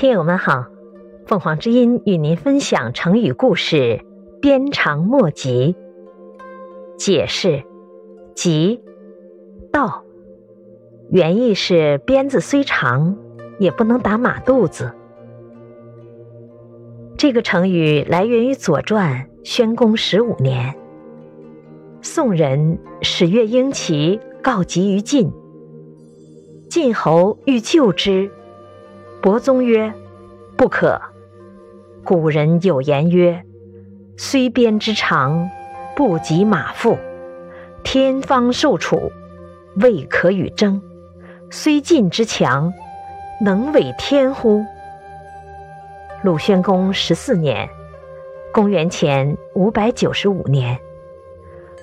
听友们好，凤凰之音与您分享成语故事“鞭长莫及”。解释：及，道，原意是鞭子虽长，也不能打马肚子。这个成语来源于《左传》宣公十五年，宋人使乐英齐告急于晋，晋侯欲救之。伯宗曰：“不可。古人有言曰：‘虽鞭之长，不及马腹。天方受楚，未可与争。虽晋之强，能为天乎？’”鲁宣公十四年（公元前五百九十五年），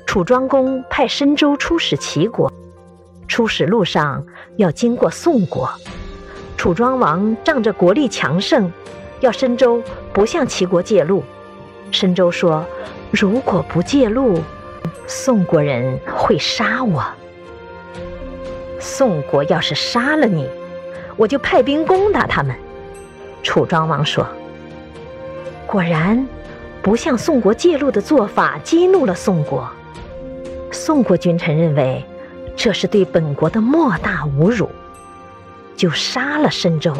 楚庄公派申州出使齐国，出使路上要经过宋国。楚庄王仗着国力强盛，要申州不向齐国借路。申州说：“如果不借路，宋国人会杀我。宋国要是杀了你，我就派兵攻打他们。”楚庄王说：“果然，不向宋国借路的做法激怒了宋国。宋国君臣认为，这是对本国的莫大侮辱。”就杀了申州。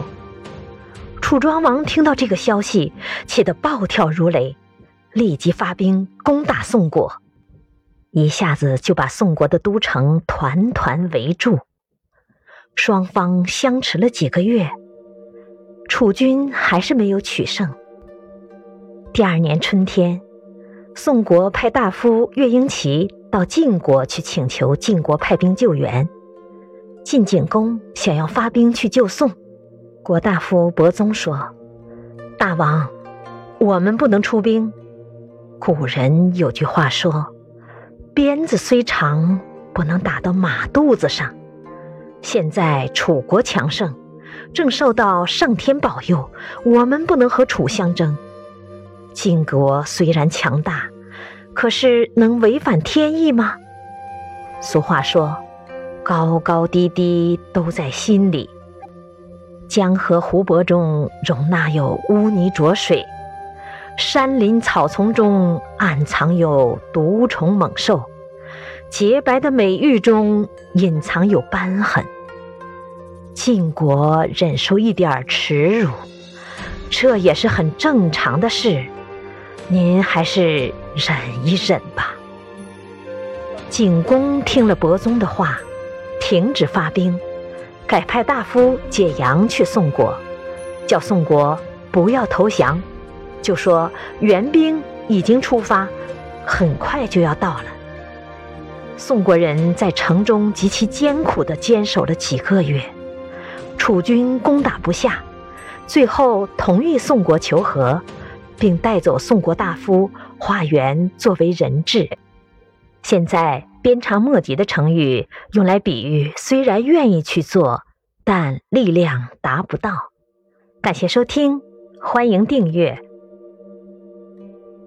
楚庄王听到这个消息，气得暴跳如雷，立即发兵攻打宋国，一下子就把宋国的都城团团围住。双方相持了几个月，楚军还是没有取胜。第二年春天，宋国派大夫乐英齐到晋国去请求晋国派兵救援。晋景公想要发兵去救宋，国大夫伯宗说：“大王，我们不能出兵。古人有句话说，鞭子虽长，不能打到马肚子上。现在楚国强盛，正受到上天保佑，我们不能和楚相争。晋国虽然强大，可是能违反天意吗？俗话说。”高高低低都在心里。江河湖泊中容纳有污泥浊水，山林草丛中暗藏有毒虫猛兽，洁白的美玉中隐藏有斑痕。晋国忍受一点耻辱，这也是很正常的事。您还是忍一忍吧。景公听了伯宗的话。停止发兵，改派大夫解阳去宋国，叫宋国不要投降，就说援兵已经出发，很快就要到了。宋国人在城中极其艰苦地坚守了几个月，楚军攻打不下，最后同意宋国求和，并带走宋国大夫华元作为人质。现在。鞭长莫及的成语用来比喻，虽然愿意去做，但力量达不到。感谢收听，欢迎订阅。